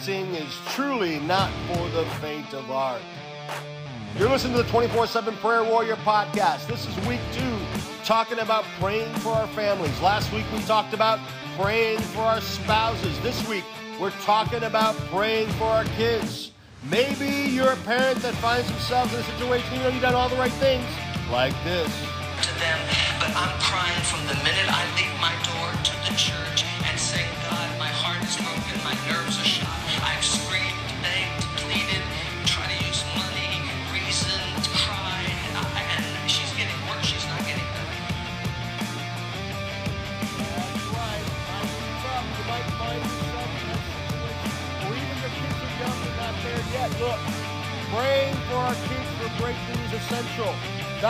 parenting is truly not for the faint of heart. You're listening to the 24 7 Prayer Warrior podcast. This is week two, talking about praying for our families. Last week we talked about praying for our spouses. This week we're talking about praying for our kids. Maybe you're a parent that finds themselves in a situation, you know, you've done all the right things, like this. to them, but I'm crying from the minute I leave my door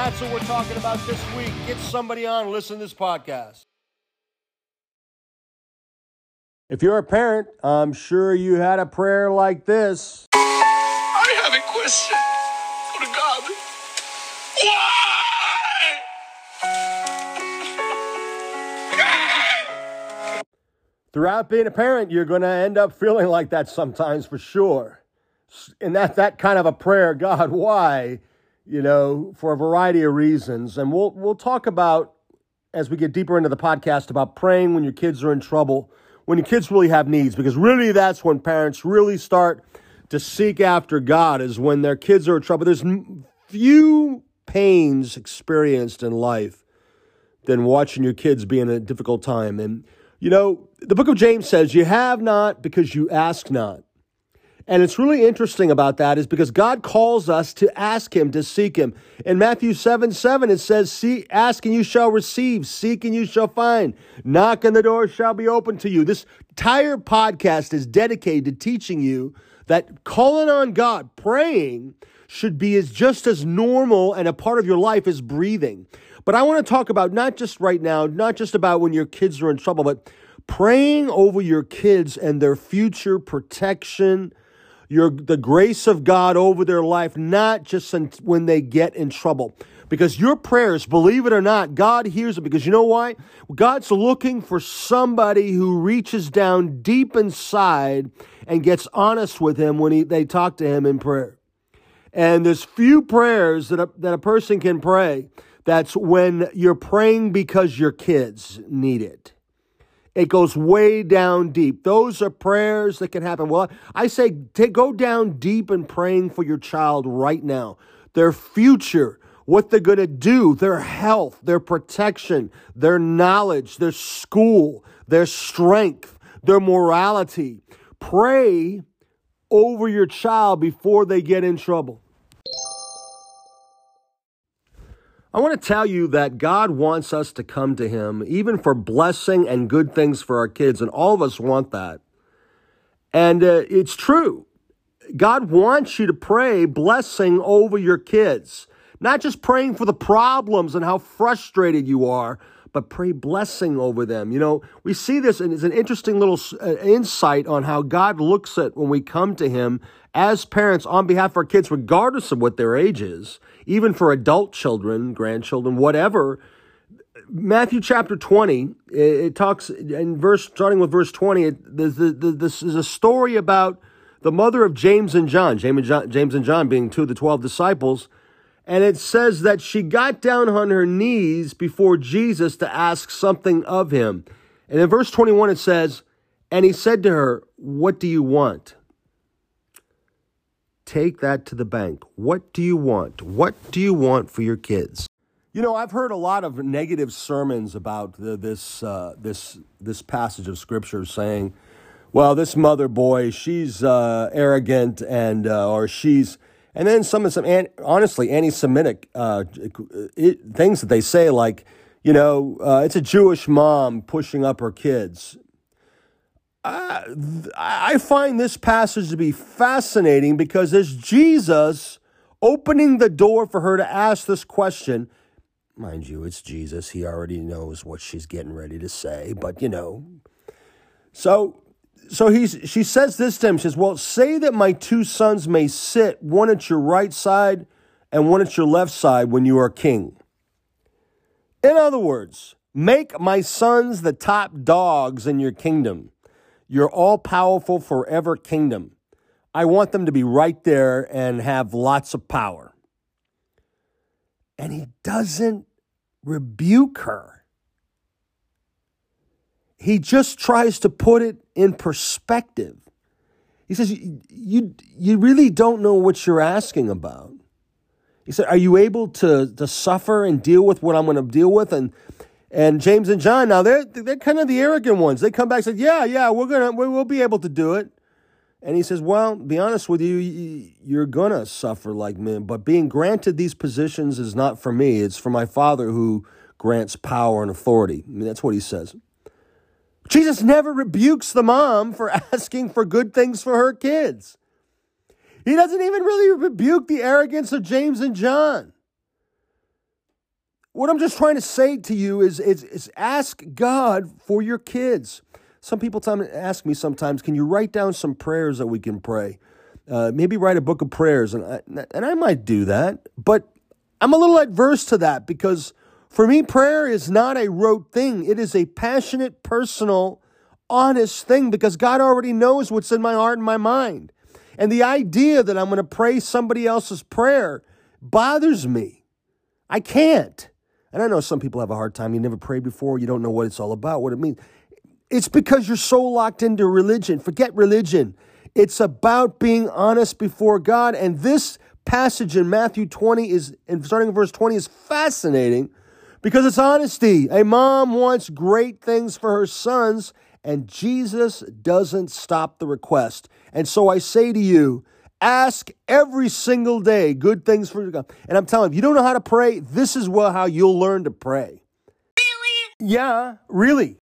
That's what we're talking about this week. Get somebody on, listen to this podcast. If you're a parent, I'm sure you had a prayer like this. I have a question. Go to God. Why? Throughout being a parent, you're going to end up feeling like that sometimes for sure. And that's that kind of a prayer, God, why? You know, for a variety of reasons. And we'll we'll talk about as we get deeper into the podcast about praying when your kids are in trouble, when your kids really have needs, because really that's when parents really start to seek after God is when their kids are in trouble. There's few pains experienced in life than watching your kids be in a difficult time. And, you know, the book of James says, You have not because you ask not. And it's really interesting about that is because God calls us to ask Him, to seek Him. In Matthew 7 7, it says, See, Ask and you shall receive, seek and you shall find, knock and the door shall be open to you. This entire podcast is dedicated to teaching you that calling on God, praying, should be as just as normal and a part of your life as breathing. But I want to talk about not just right now, not just about when your kids are in trouble, but praying over your kids and their future protection, your the grace of God over their life, not just when they get in trouble. Because your prayers, believe it or not, God hears it. Because you know why? God's looking for somebody who reaches down deep inside and gets honest with Him when he, they talk to Him in prayer. And there's few prayers that a, that a person can pray. That's when you're praying because your kids need it. It goes way down deep. Those are prayers that can happen. Well, I say take, go down deep in praying for your child right now. Their future, what they're going to do, their health, their protection, their knowledge, their school, their strength, their morality. Pray over your child before they get in trouble. I want to tell you that God wants us to come to Him, even for blessing and good things for our kids, and all of us want that. And uh, it's true. God wants you to pray blessing over your kids, not just praying for the problems and how frustrated you are, but pray blessing over them. You know, we see this, and it's an interesting little uh, insight on how God looks at when we come to Him as parents on behalf of our kids, regardless of what their age is, even for adult children, grandchildren, whatever. Matthew chapter 20, it, talks in verse, starting with verse 20, it, this, this is a story about the mother of James and John, James and John, James and John being two of the 12 disciples. And it says that she got down on her knees before Jesus to ask something of him. And in verse 21, it says, And he said to her, What do you want? Take that to the bank. What do you want? What do you want for your kids? You know, I've heard a lot of negative sermons about the, this uh, this this passage of scripture saying, "Well, this mother boy, she's uh, arrogant and uh, or she's," and then some of some honestly anti-Semitic uh, it, things that they say, like, you know, uh, it's a Jewish mom pushing up her kids. I, find this passage to be fascinating because it's Jesus opening the door for her to ask this question. Mind you, it's Jesus. He already knows what she's getting ready to say, but you know. So so he's she says this to him, she says, Well, say that my two sons may sit, one at your right side and one at your left side when you are king. In other words, make my sons the top dogs in your kingdom. Your all powerful forever kingdom. I want them to be right there and have lots of power. And he doesn't rebuke her. He just tries to put it in perspective. He says, you, you, really don't know what you're asking about. He said, Are you able to, to suffer and deal with what I'm going to deal with? And and James and John, now they're they're kind of the arrogant ones. They come back and say, "Yeah, yeah, we're gonna we will be able to do it." And he says, "Well, be honest with you, you're gonna suffer like men. But being granted these positions is not for me. It's for my Father who grants power and authority." I mean, that's what he says. Jesus never rebukes the mom for asking for good things for her kids. He doesn't even really rebuke the arrogance of James and John. What I'm just trying to say to you is, is, is ask God for your kids. Some people ask me sometimes, can you write down some prayers that we can pray? Uh, maybe write a book of prayers, and I, and I might do that. But I'm a little adverse to that because for me, prayer is not a rote thing. It is a passionate, personal, honest thing because God already knows what's in my heart and my mind. And the idea that I'm going to pray somebody else's prayer bothers me. I can't. And I know some people have a hard time. You never prayed before, you don't know what it's all about, what it means. It's because you're so locked into religion. Forget religion. It's about being honest before God. And this passage in Matthew 20 is, and starting in verse 20, is fascinating because it's honesty. A mom wants great things for her sons, and Jesus doesn't stop the request. And so I say to you, Ask every single day good things for God. And I'm telling you, if you don't know how to pray, this is well how you'll learn to pray. Really? Yeah, really.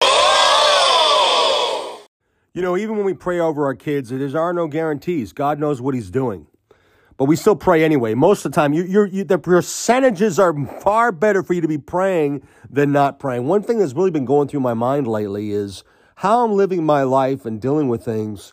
You know, even when we pray over our kids, there are no guarantees. God knows what He's doing. But we still pray anyway. Most of the time, you, you're, you, the percentages are far better for you to be praying than not praying. One thing that's really been going through my mind lately is how I'm living my life and dealing with things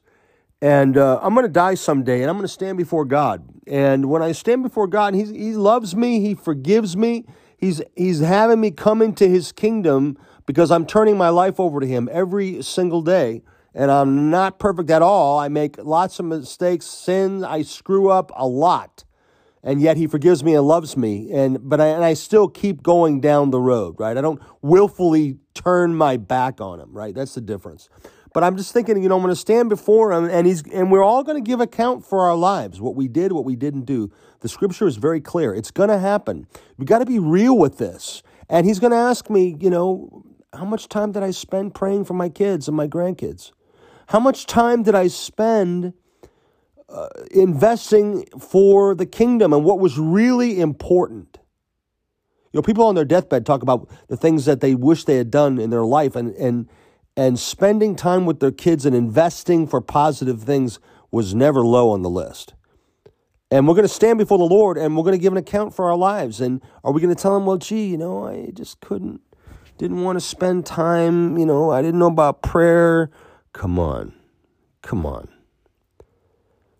and uh, I'm going to die someday, and I'm going to stand before God. And when I stand before God, He He loves me, He forgives me. He's He's having me come into His kingdom because I'm turning my life over to Him every single day. And I'm not perfect at all. I make lots of mistakes, sins. I screw up a lot, and yet He forgives me and loves me. And but I, and I still keep going down the road, right? I don't willfully turn my back on Him, right? That's the difference. But I'm just thinking, you know, I'm going to stand before him and he's and we're all going to give account for our lives, what we did, what we didn't do. The scripture is very clear. It's going to happen. We got to be real with this. And he's going to ask me, you know, how much time did I spend praying for my kids and my grandkids? How much time did I spend uh, investing for the kingdom and what was really important? You know, people on their deathbed talk about the things that they wish they had done in their life, and and and spending time with their kids and investing for positive things was never low on the list. And we're going to stand before the Lord and we're going to give an account for our lives. And are we going to tell him, well, gee, you know, I just couldn't, didn't want to spend time, you know, I didn't know about prayer. Come on. Come on.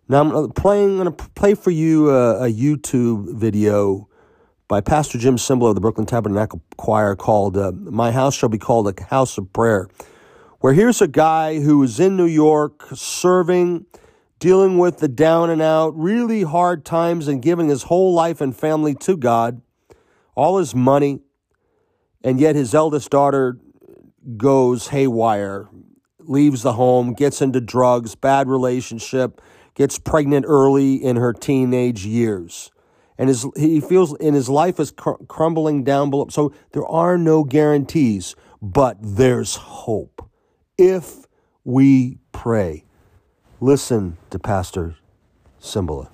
Now I'm playing, I'm going to play for you a, a YouTube video by Pastor Jim Cymbala of the Brooklyn Tabernacle Choir called uh, My House Shall Be Called a House of Prayer where here's a guy who is in New York serving, dealing with the down and out, really hard times, and giving his whole life and family to God, all his money, and yet his eldest daughter goes haywire, leaves the home, gets into drugs, bad relationship, gets pregnant early in her teenage years. And his, he feels in his life is cr- crumbling down below. So there are no guarantees, but there's hope if we pray. Listen to Pastor Cymbala.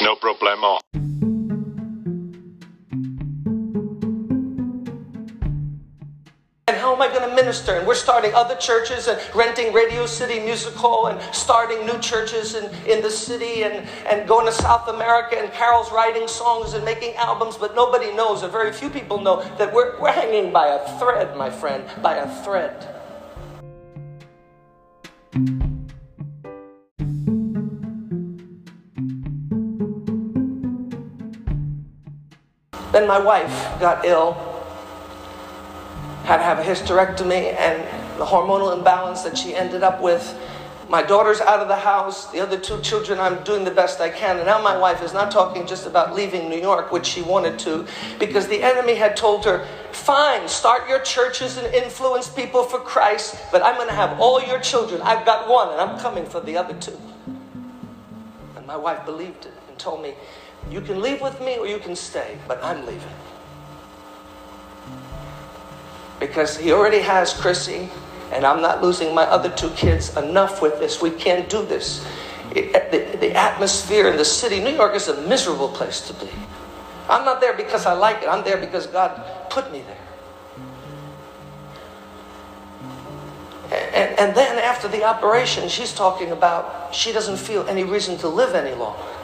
No problemo. And how am I going to minister? And we're starting other churches and renting Radio City Music Hall and starting new churches in, in the city and, and going to South America. And Carol's writing songs and making albums, but nobody knows, or very few people know, that we're, we're hanging by a thread, my friend, by a thread. Then my wife got ill, had to have a hysterectomy, and the hormonal imbalance that she ended up with. My daughter's out of the house. The other two children, I'm doing the best I can. And now my wife is not talking just about leaving New York, which she wanted to, because the enemy had told her, fine, start your churches and influence people for Christ, but I'm going to have all your children. I've got one, and I'm coming for the other two. And my wife believed it and told me, you can leave with me or you can stay, but I'm leaving. Because he already has Chrissy, and I'm not losing my other two kids. Enough with this. We can't do this. It, the, the atmosphere in the city, New York is a miserable place to be. I'm not there because I like it, I'm there because God put me there. And, and then after the operation, she's talking about she doesn't feel any reason to live any longer.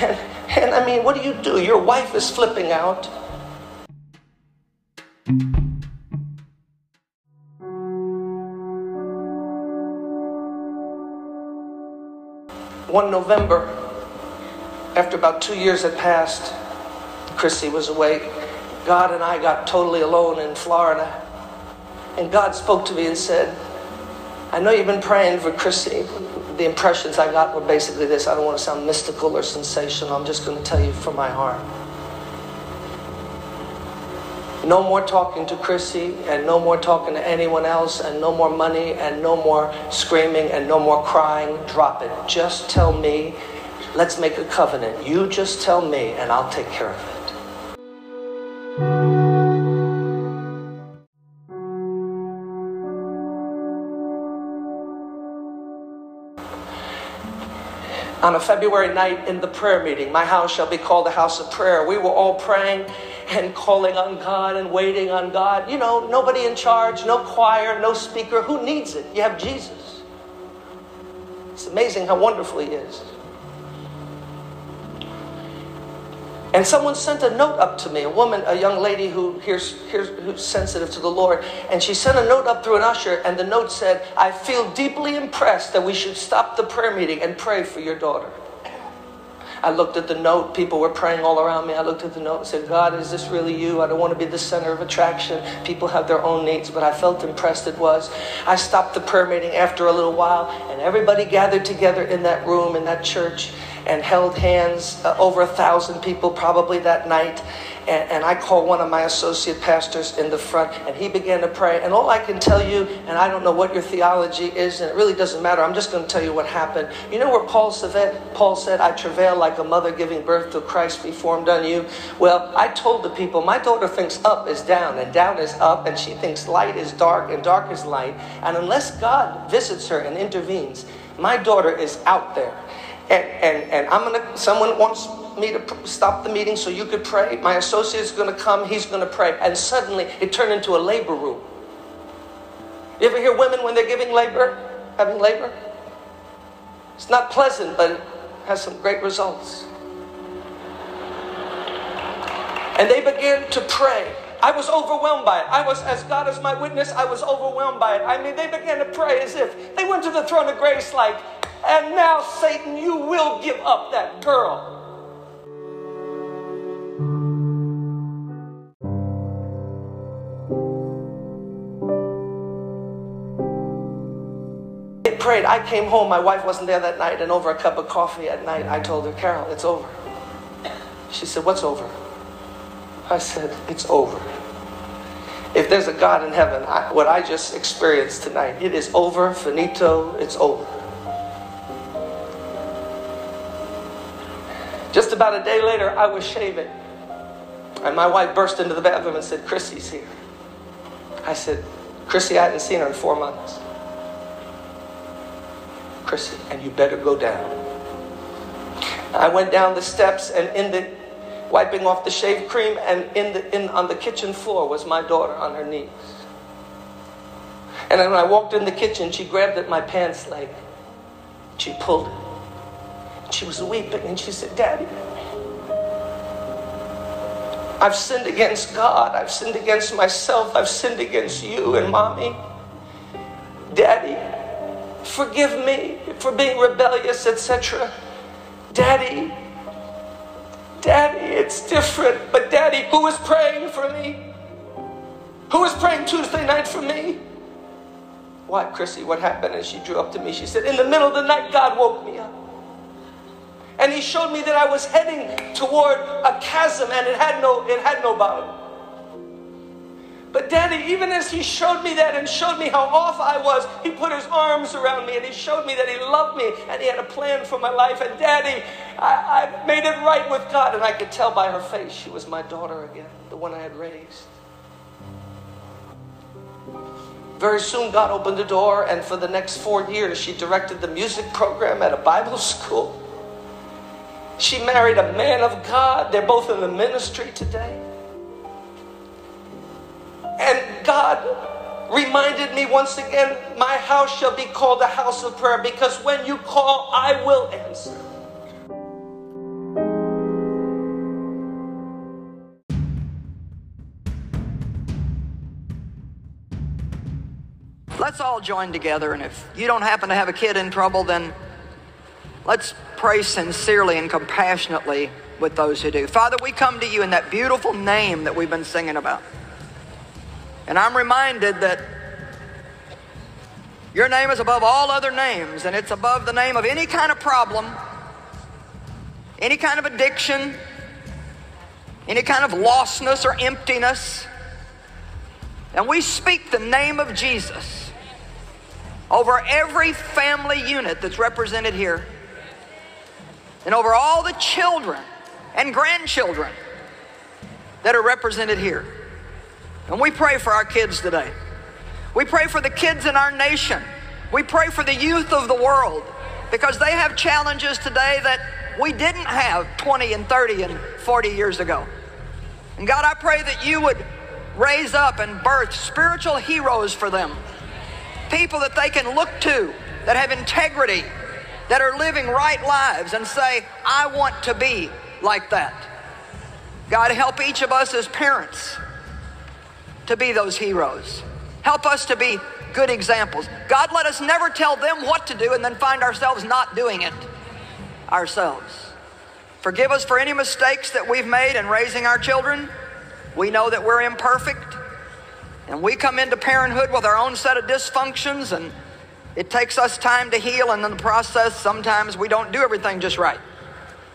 And, and I mean, what do you do? Your wife is flipping out. One November, after about two years had passed, Chrissy was away. God and I got totally alone in Florida. And God spoke to me and said, I know you've been praying for Chrissy. The impressions I got were basically this. I don't want to sound mystical or sensational. I'm just going to tell you from my heart. No more talking to Chrissy and no more talking to anyone else and no more money and no more screaming and no more crying. Drop it. Just tell me, let's make a covenant. You just tell me and I'll take care of it. On a February night in the prayer meeting. My house shall be called a house of prayer. We were all praying and calling on God and waiting on God. You know, nobody in charge, no choir, no speaker. Who needs it? You have Jesus. It's amazing how wonderful He is. And someone sent a note up to me, a woman, a young lady who hears, who's sensitive to the Lord. And she sent a note up through an usher, and the note said, I feel deeply impressed that we should stop the prayer meeting and pray for your daughter. I looked at the note. People were praying all around me. I looked at the note and said, God, is this really you? I don't want to be the center of attraction. People have their own needs, but I felt impressed it was. I stopped the prayer meeting after a little while, and everybody gathered together in that room, in that church and held hands, uh, over a thousand people probably that night. And, and, I called one of my associate pastors in the front, and he began to pray. And all I can tell you, and I don't know what your theology is, and it really doesn't matter, I'm just going to tell you what happened. You know where Paul said, Paul said, I travail like a mother giving birth to Christ be formed on you? Well, I told the people, my daughter thinks up is down, and down is up, and she thinks light is dark, and dark is light. And unless God visits her and intervenes, my daughter is out there and, and, and I'm gonna, someone wants me to stop the meeting so you could pray. My associate is gonna come, he's gonna pray. And suddenly it turned into a labor room. You ever hear women when they're giving labor, having labor? It's not pleasant, but it has some great results. And they began to pray. I was overwhelmed by it. I was, as God is my witness, I was overwhelmed by it. I mean, they began to pray as if they went to the throne of grace like, and now, Satan, you will give up that girl. Prayed. I came home. My wife wasn't there that night, and over a cup of coffee at night, I told her, Carol, it's over. She said, What's over? I said, It's over. If there's a God in heaven, I, what I just experienced tonight, it is over, finito, it's over. Just about a day later, I was shaving. And my wife burst into the bathroom and said, Chrissy's here. I said, Chrissy, I hadn't seen her in four months. Chrissy, and you better go down. I went down the steps and in the wiping off the shave cream and in the in on the kitchen floor was my daughter on her knees. And when I walked in the kitchen, she grabbed at my pants leg. She pulled it. She was weeping and she said, Daddy, I've sinned against God. I've sinned against myself. I've sinned against you and mommy. Daddy, forgive me for being rebellious, etc. Daddy, Daddy, it's different. But Daddy, who is praying for me? Who was praying Tuesday night for me? Why, Chrissy, what happened? And she drew up to me. She said, In the middle of the night, God woke me up. And he showed me that I was heading toward a chasm and it had no, it had no bottom. But Daddy, even as he showed me that and showed me how off I was, he put his arms around me and he showed me that he loved me and he had a plan for my life. And Daddy, I, I made it right with God. And I could tell by her face she was my daughter again, the one I had raised. Very soon, God opened the door, and for the next four years, she directed the music program at a Bible school. She married a man of God. They're both in the ministry today. And God reminded me once again my house shall be called a house of prayer because when you call, I will answer. Let's all join together, and if you don't happen to have a kid in trouble, then let's pray sincerely and compassionately with those who do. Father, we come to you in that beautiful name that we've been singing about. And I'm reminded that your name is above all other names, and it's above the name of any kind of problem, any kind of addiction, any kind of lostness or emptiness. And we speak the name of Jesus over every family unit that's represented here, and over all the children and grandchildren that are represented here. And we pray for our kids today. We pray for the kids in our nation. We pray for the youth of the world because they have challenges today that we didn't have 20 and 30 and 40 years ago. And God, I pray that you would raise up and birth spiritual heroes for them. People that they can look to that have integrity, that are living right lives and say, I want to be like that. God, help each of us as parents to be those heroes. Help us to be good examples. God, let us never tell them what to do and then find ourselves not doing it ourselves. Forgive us for any mistakes that we've made in raising our children. We know that we're imperfect. And we come into parenthood with our own set of dysfunctions, and it takes us time to heal. And in the process, sometimes we don't do everything just right.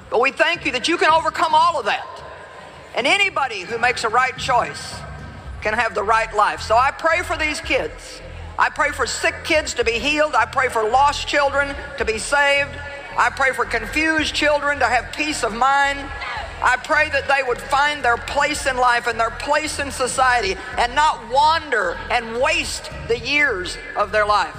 But we thank you that you can overcome all of that. And anybody who makes a right choice can have the right life. So I pray for these kids. I pray for sick kids to be healed. I pray for lost children to be saved. I pray for confused children to have peace of mind. I pray that they would find their place in life and their place in society and not wander and waste the years of their life.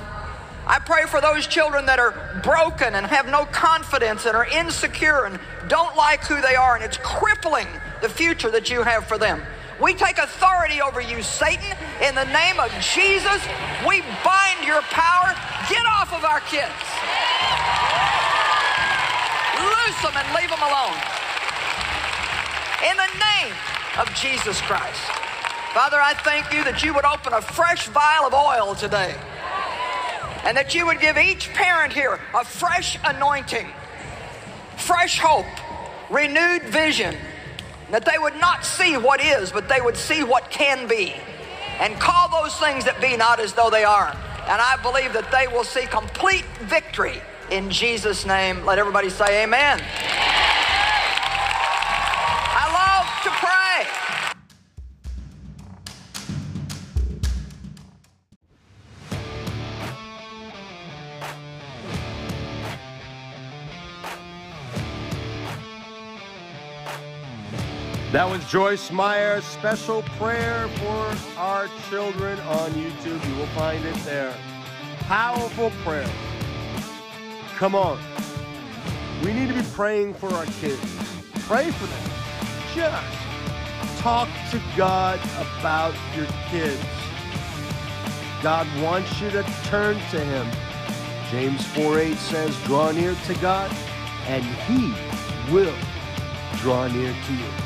I pray for those children that are broken and have no confidence and are insecure and don't like who they are, and it's crippling the future that you have for them. We take authority over you, Satan, in the name of Jesus. We bind your power. Get off of our kids. Loose them and leave them alone. In the name of Jesus Christ. Father, I thank you that you would open a fresh vial of oil today. And that you would give each parent here a fresh anointing, fresh hope, renewed vision, that they would not see what is, but they would see what can be. And call those things that be not as though they are. And I believe that they will see complete victory in Jesus' name. Let everybody say amen. Joyce Meyer's special prayer for our children on YouTube. You will find it there. Powerful prayer. Come on. We need to be praying for our kids. Pray for them. Just talk to God about your kids. God wants you to turn to Him. James 4 8 says, Draw near to God, and He will draw near to you.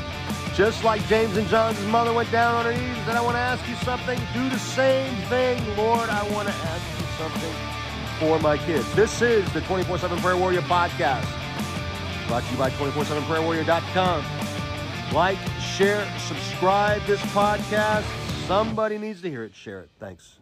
Just like James and John's mother went down on her knees and I want to ask you something, do the same thing. Lord, I want to ask you something for my kids. This is the 24 7 Prayer Warrior podcast, brought to you by 247prayerwarrior.com. Like, share, subscribe this podcast, somebody needs to hear it, share it. Thanks.